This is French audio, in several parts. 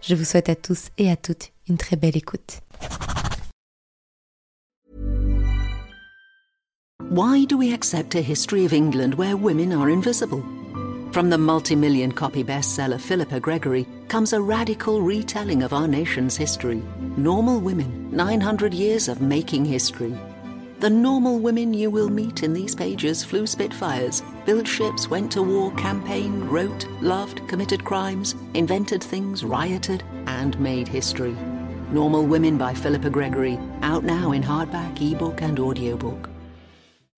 Je vous souhaite à tous et à toutes une très belle écoute. Why do we accept a history of England where women are invisible? From the multi-million copy bestseller Philippa Gregory comes a radical retelling of our nation's history. Normal Women, 900 Years of Making History. The normal women you will meet in these pages flew Spitfires, built ships, went to war, campaigned, wrote, loved, committed crimes, invented things, rioted, and made history. Normal Women by Philippa Gregory, out now in hardback, ebook, and audiobook.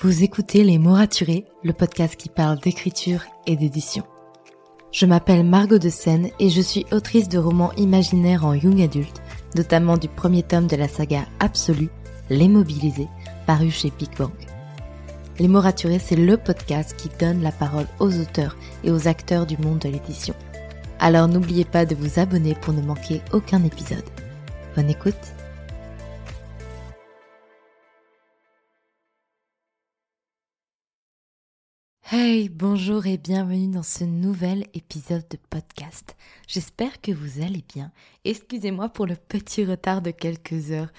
Vous écoutez Les mots raturés, le podcast qui parle d'écriture et d'édition. Je m'appelle Margot de Seine et je suis autrice de romans imaginaires en young adulte, notamment du premier tome de la saga Absolue, Les Mobilisés, paru chez Big. Les mots raturés, c'est le podcast qui donne la parole aux auteurs et aux acteurs du monde de l'édition. Alors n'oubliez pas de vous abonner pour ne manquer aucun épisode. Bonne écoute Hey, bonjour et bienvenue dans ce nouvel épisode de podcast. J'espère que vous allez bien. Excusez-moi pour le petit retard de quelques heures.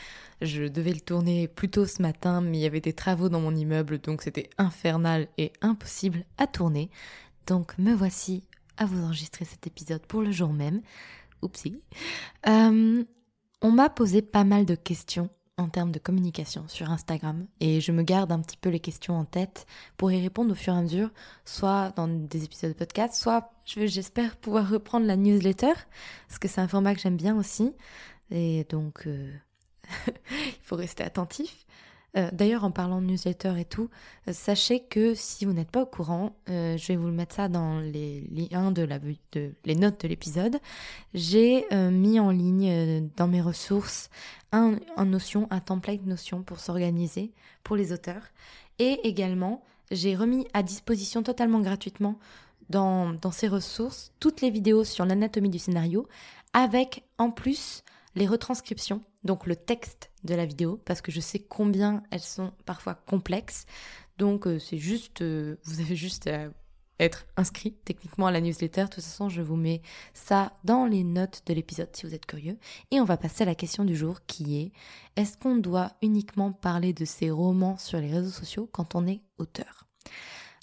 Je devais le tourner plus tôt ce matin, mais il y avait des travaux dans mon immeuble, donc c'était infernal et impossible à tourner. Donc me voici à vous enregistrer cet épisode pour le jour même. Oupsie. Euh, on m'a posé pas mal de questions en termes de communication sur Instagram et je me garde un petit peu les questions en tête pour y répondre au fur et à mesure, soit dans des épisodes de podcast, soit j'espère pouvoir reprendre la newsletter parce que c'est un format que j'aime bien aussi et donc euh, il faut rester attentif. Euh, d'ailleurs, en parlant de newsletter et tout, euh, sachez que si vous n'êtes pas au courant, euh, je vais vous le mettre ça dans les liens de, la, de les notes de l'épisode. J'ai mis en ligne dans mes ressources un, un, notion, un template notion pour s'organiser pour les auteurs. Et également, j'ai remis à disposition totalement gratuitement dans, dans ces ressources toutes les vidéos sur l'anatomie du scénario, avec en plus les retranscriptions, donc le texte de la vidéo, parce que je sais combien elles sont parfois complexes. Donc euh, c'est juste, euh, vous avez juste à être inscrit techniquement à la newsletter. De toute façon, je vous mets ça dans les notes de l'épisode si vous êtes curieux. Et on va passer à la question du jour qui est, est-ce qu'on doit uniquement parler de ses romans sur les réseaux sociaux quand on est auteur?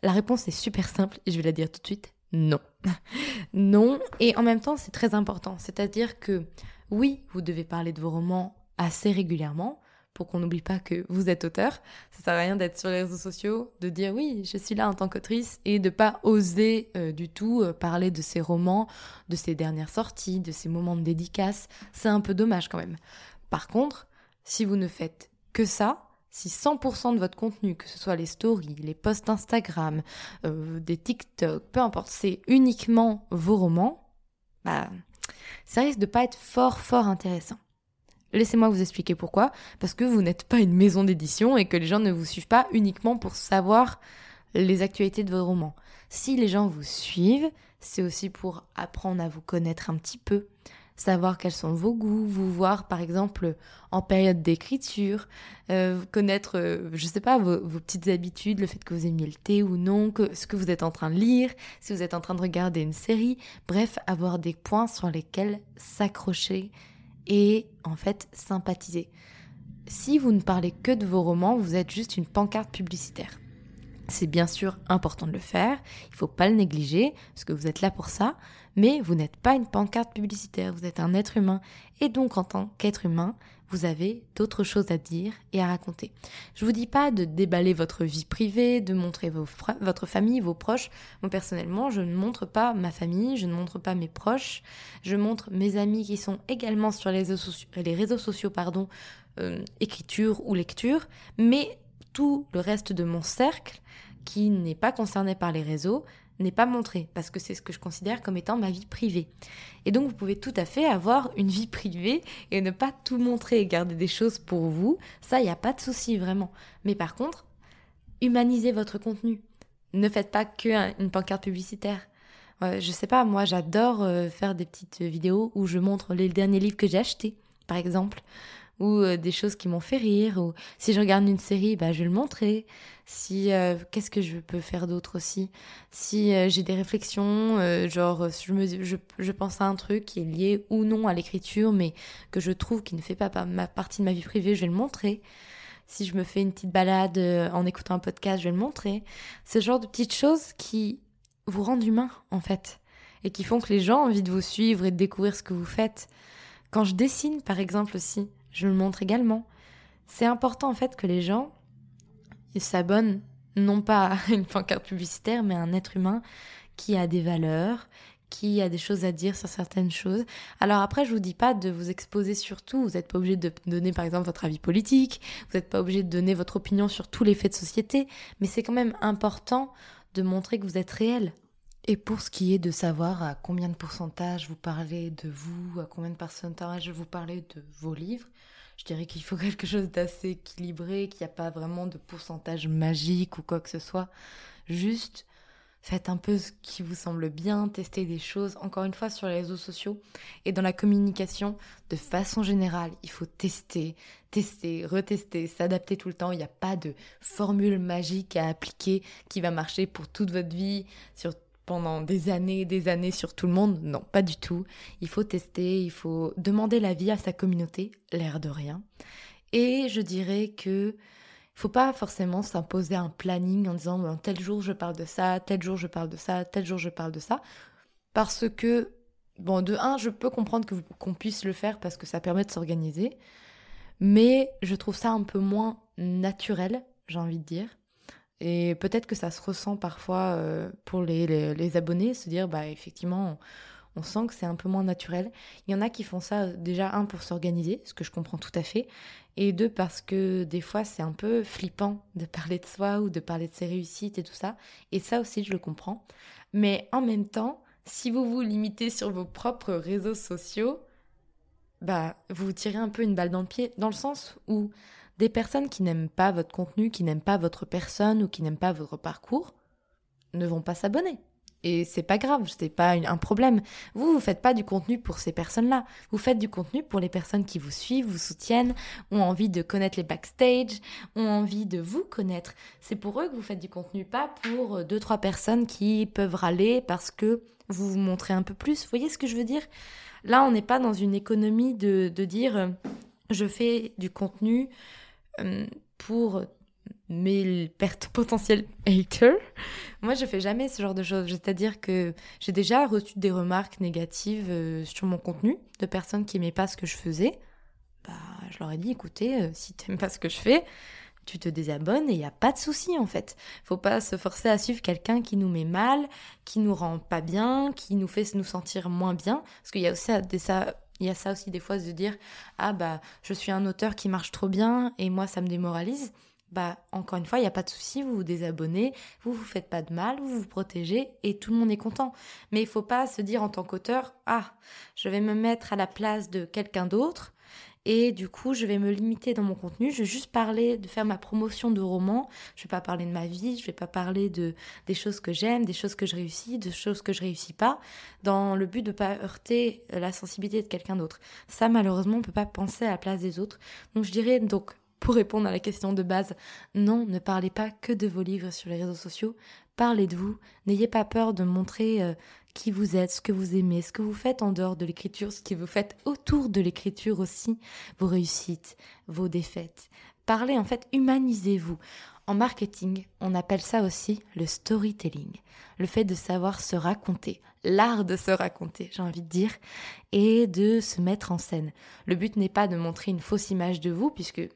La réponse est super simple et je vais la dire tout de suite. Non. non. Et en même temps, c'est très important. C'est-à-dire que oui, vous devez parler de vos romans assez régulièrement pour qu'on n'oublie pas que vous êtes auteur. Ça sert à rien d'être sur les réseaux sociaux, de dire oui, je suis là en tant qu'autrice et de pas oser euh, du tout euh, parler de ses romans, de ses dernières sorties, de ses moments de dédicace. C'est un peu dommage quand même. Par contre, si vous ne faites que ça, si 100% de votre contenu, que ce soit les stories, les posts Instagram, euh, des TikTok, peu importe, c'est uniquement vos romans, bah, ça risque de pas être fort fort intéressant. Laissez-moi vous expliquer pourquoi. Parce que vous n'êtes pas une maison d'édition et que les gens ne vous suivent pas uniquement pour savoir les actualités de vos romans. Si les gens vous suivent, c'est aussi pour apprendre à vous connaître un petit peu, savoir quels sont vos goûts, vous voir par exemple en période d'écriture, euh, connaître, euh, je sais pas, vos, petites habitudes, le fait que vous aimiez le thé ou non, que, ce que vous êtes en train de lire, si vous êtes en train de regarder une série, bref, avoir des points sur lesquels s'accrocher et en fait sympathiser. Si vous ne parlez que de vos romans, vous êtes juste une pancarte publicitaire. C'est bien sûr important de le faire, il ne faut pas le négliger, parce que vous êtes là pour ça, mais vous n'êtes pas une pancarte publicitaire, vous êtes un être humain, et donc en tant qu'être humain, vous avez d'autres choses à dire et à raconter. Je vous dis pas de déballer votre vie privée, de montrer votre famille, vos proches. Moi personnellement, je ne montre pas ma famille, je ne montre pas mes proches, je montre mes amis qui sont également sur les réseaux sociaux, les réseaux sociaux pardon, euh, écriture ou lecture, mais tout le reste de mon cercle qui n'est pas concerné par les réseaux n'est pas montré, parce que c'est ce que je considère comme étant ma vie privée. Et donc vous pouvez tout à fait avoir une vie privée et ne pas tout montrer et garder des choses pour vous, ça, il n'y a pas de souci vraiment. Mais par contre, humanisez votre contenu. Ne faites pas que une pancarte publicitaire. Je sais pas, moi j'adore euh, faire des petites vidéos où je montre les derniers livres que j'ai achetés, par exemple ou euh, des choses qui m'ont fait rire ou si je regarde une série bah je vais le montrer. Si euh, qu'est-ce que je peux faire d'autre aussi? Si euh, j'ai des réflexions genre je me je, je, pense à un truc qui est lié ou non à l'écriture mais que je trouve qui ne fait pas ma partie de ma vie privée je vais le montrer. Si je me fais une petite balade en écoutant un podcast je vais le montrer. Ce genre de petites choses qui vous rendent humain en fait et qui font que les gens ont envie de vous suivre et de découvrir ce que vous faites. Quand je dessine par exemple aussi je le montre également. C'est important en fait que les gens s'abonnent non pas à une pancarte publicitaire, mais à un être humain qui a des valeurs, qui a des choses à dire sur certaines choses. Alors après, je vous dis pas de vous exposer sur tout. Vous n'êtes pas obligé de donner par exemple votre avis politique. Vous n'êtes pas obligé de donner votre opinion sur tous les faits de société. Mais c'est quand même important de montrer que vous êtes réel. Et pour ce qui est de savoir à combien de pourcentage vous parlez de vous, à combien de pourcentage vous parlez de vos livres, je dirais qu'il faut quelque chose d'assez équilibré, qu'il n'y a pas vraiment de pourcentage magique ou quoi que ce soit. Juste, faites un peu ce qui vous semble bien, testez des choses, encore une fois, sur les réseaux sociaux et dans la communication, de façon générale, il faut tester, tester, retester, s'adapter tout le temps. Il n'y a pas de formule magique à appliquer qui va marcher pour toute votre vie, sur pendant des années, des années sur tout le monde. Non, pas du tout. Il faut tester, il faut demander l'avis à sa communauté, l'air de rien. Et je dirais que faut pas forcément s'imposer un planning en disant tel jour je parle de ça, tel jour je parle de ça, tel jour je parle de ça, parce que bon de un je peux comprendre qu'on puisse le faire parce que ça permet de s'organiser, mais je trouve ça un peu moins naturel, j'ai envie de dire. Et peut-être que ça se ressent parfois euh, pour les, les, abonnés, se dire, bah effectivement, on, sent que c'est un peu moins naturel. Il y en a qui font ça déjà, un, pour s'organiser, ce que je comprends tout à fait, et deux, parce que des fois, c'est un peu flippant de parler de soi ou de parler de ses réussites et tout ça. Et ça aussi, je le comprends. Mais en même temps, si vous vous limitez sur vos propres réseaux sociaux, bah, vous tirez un peu une balle dans le pied, dans le sens où des personnes qui n'aiment pas votre contenu, qui n'aiment pas votre personne ou qui n'aiment pas votre parcours ne vont pas s'abonner. Et c'est pas grave, c'est pas un problème. Vous, vous faites pas du contenu pour ces personnes-là. Vous faites du contenu pour les personnes qui vous suivent, vous soutiennent, ont envie de connaître les backstage, ont envie de vous connaître. C'est pour eux que vous faites du contenu, pas pour deux, trois personnes qui peuvent râler parce que vous vous montrez un peu plus. Vous voyez ce que je veux dire? Là, on n'est pas dans une économie de, de dire, euh, je fais du contenu euh, pour mes potentiels haters, moi je fais jamais ce genre de choses. C'est-à-dire que j'ai déjà reçu des remarques négatives euh, sur mon contenu de personnes qui n'aimaient pas ce que je faisais. Bah, je leur ai dit, écoutez, euh, si tu n'aimes pas ce que je fais, tu te désabonnes et il n'y a pas de souci en fait. Faut pas se forcer à suivre quelqu'un qui nous met mal, qui nous rend pas bien, qui nous fait nous sentir moins bien. Parce qu'il y a aussi ça, il y a ça aussi des fois de dire ah bah je suis un auteur qui marche trop bien et moi ça me démoralise. Bah encore une fois, il n'y a pas de souci, vous vous désabonnez, vous vous faites pas de mal, vous vous protégez et tout le monde est content. Mais il faut pas se dire en tant qu'auteur ah, je vais me mettre à la place de quelqu'un d'autre et du coup, je vais me limiter dans mon contenu. Je vais juste parler de faire ma promotion de roman. Je vais pas parler de ma vie. Je vais pas parler de des choses que j'aime, des choses que je réussis, de choses que je réussis pas, dans le but de pas heurter la sensibilité de quelqu'un d'autre. Ça, malheureusement, on peut pas penser à la place des autres. Donc, je dirais donc pour répondre à la question de base, non, ne parlez pas que de vos livres sur les réseaux sociaux, parlez de vous, n'ayez pas peur de montrer euh, qui vous êtes, ce que vous aimez, ce que vous faites en dehors de l'écriture, ce que vous faites autour de l'écriture aussi, vos réussites, vos défaites. Parlez en fait, humanisez-vous. En marketing, on appelle ça aussi le storytelling, le fait de savoir se raconter, l'art de se raconter, j'ai envie de dire, et de se mettre en scène. Le but n'est pas de montrer une fausse image de vous, puisque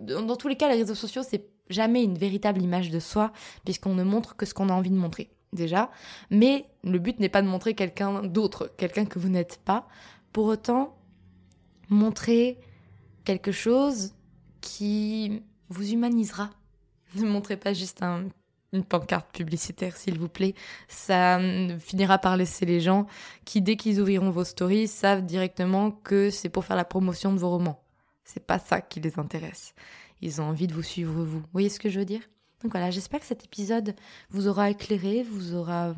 dans tous les cas, les réseaux sociaux, c'est jamais une véritable image de soi, puisqu'on ne montre que ce qu'on a envie de montrer, déjà. Mais le but n'est pas de montrer quelqu'un d'autre, quelqu'un que vous n'êtes pas. Pour autant, montrer quelque chose qui vous humanisera. Ne montrez pas juste une pancarte publicitaire, s'il vous plaît. Ça finira par laisser les gens qui, dès qu'ils ouvriront vos stories, savent directement que c'est pour faire la promotion de vos romans. C'est pas ça qui les intéresse. Ils ont envie de vous suivre vous. Vous voyez ce que je veux dire? Donc voilà, j'espère que cet épisode vous aura éclairé, vous aura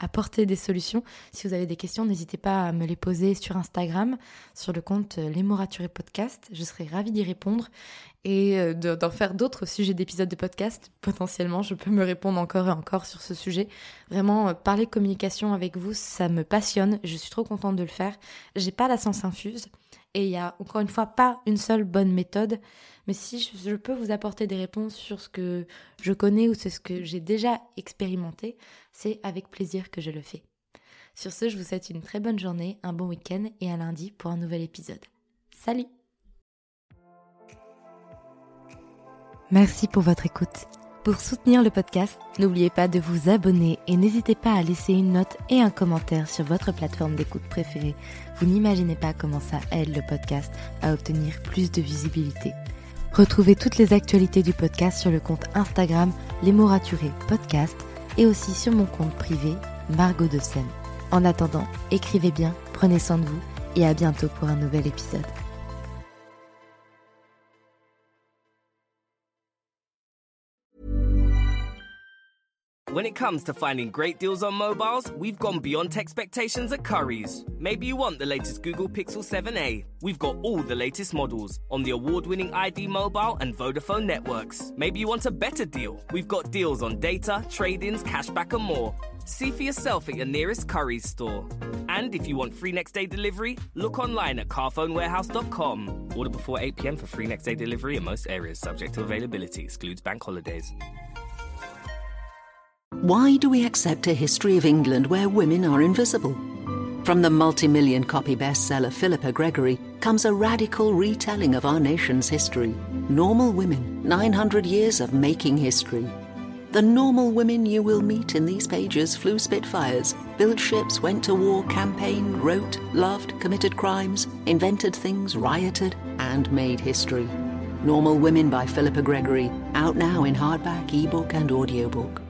apporter des solutions. Si vous avez des questions, n'hésitez pas à me les poser sur Instagram, sur le compte euh, Les podcast. Je serai ravie d'y répondre et euh, d'en faire d'autres sujets d'épisodes de podcast. Potentiellement, je peux me répondre encore et encore sur ce sujet. Vraiment, euh, parler communication avec vous, ça me passionne. Je suis trop contente de le faire. J'ai pas la sens infuse et il y a encore une fois pas une seule bonne méthode. Mais si je peux vous apporter des réponses sur ce que je connais ou ce que j'ai déjà expérimenté, c'est avec plaisir que je le fais. Sur ce, je vous souhaite une très bonne journée, un bon week-end et à lundi pour un nouvel épisode. Salut Merci pour votre écoute. Pour soutenir le podcast, n'oubliez pas de vous abonner et n'hésitez pas à laisser une note et un commentaire sur votre plateforme d'écoute préférée. Vous n'imaginez pas comment ça aide le podcast à obtenir plus de visibilité. Retrouvez toutes les actualités du podcast sur le compte Instagram Les mots raturés podcast et aussi sur mon compte privé Margot de Seine. En attendant, écrivez bien, prenez soin de vous et à bientôt pour un nouvel épisode. When it comes to finding great deals on mobiles, we've gone beyond expectations at Curry's. Maybe you want the latest Google Pixel 7a. We've got all the latest models on the award winning ID Mobile and Vodafone networks. Maybe you want a better deal. We've got deals on data, trade ins, cashback, and more. See for yourself at your nearest Curry's store. And if you want free next day delivery, look online at carphonewarehouse.com. Order before 8 pm for free next day delivery in most areas, subject to availability, excludes bank holidays. Why do we accept a history of England where women are invisible? From the multi million copy bestseller Philippa Gregory comes a radical retelling of our nation's history. Normal Women 900 Years of Making History. The normal women you will meet in these pages flew Spitfires, built ships, went to war, campaigned, wrote, loved, committed crimes, invented things, rioted, and made history. Normal Women by Philippa Gregory, out now in hardback, ebook, and audiobook.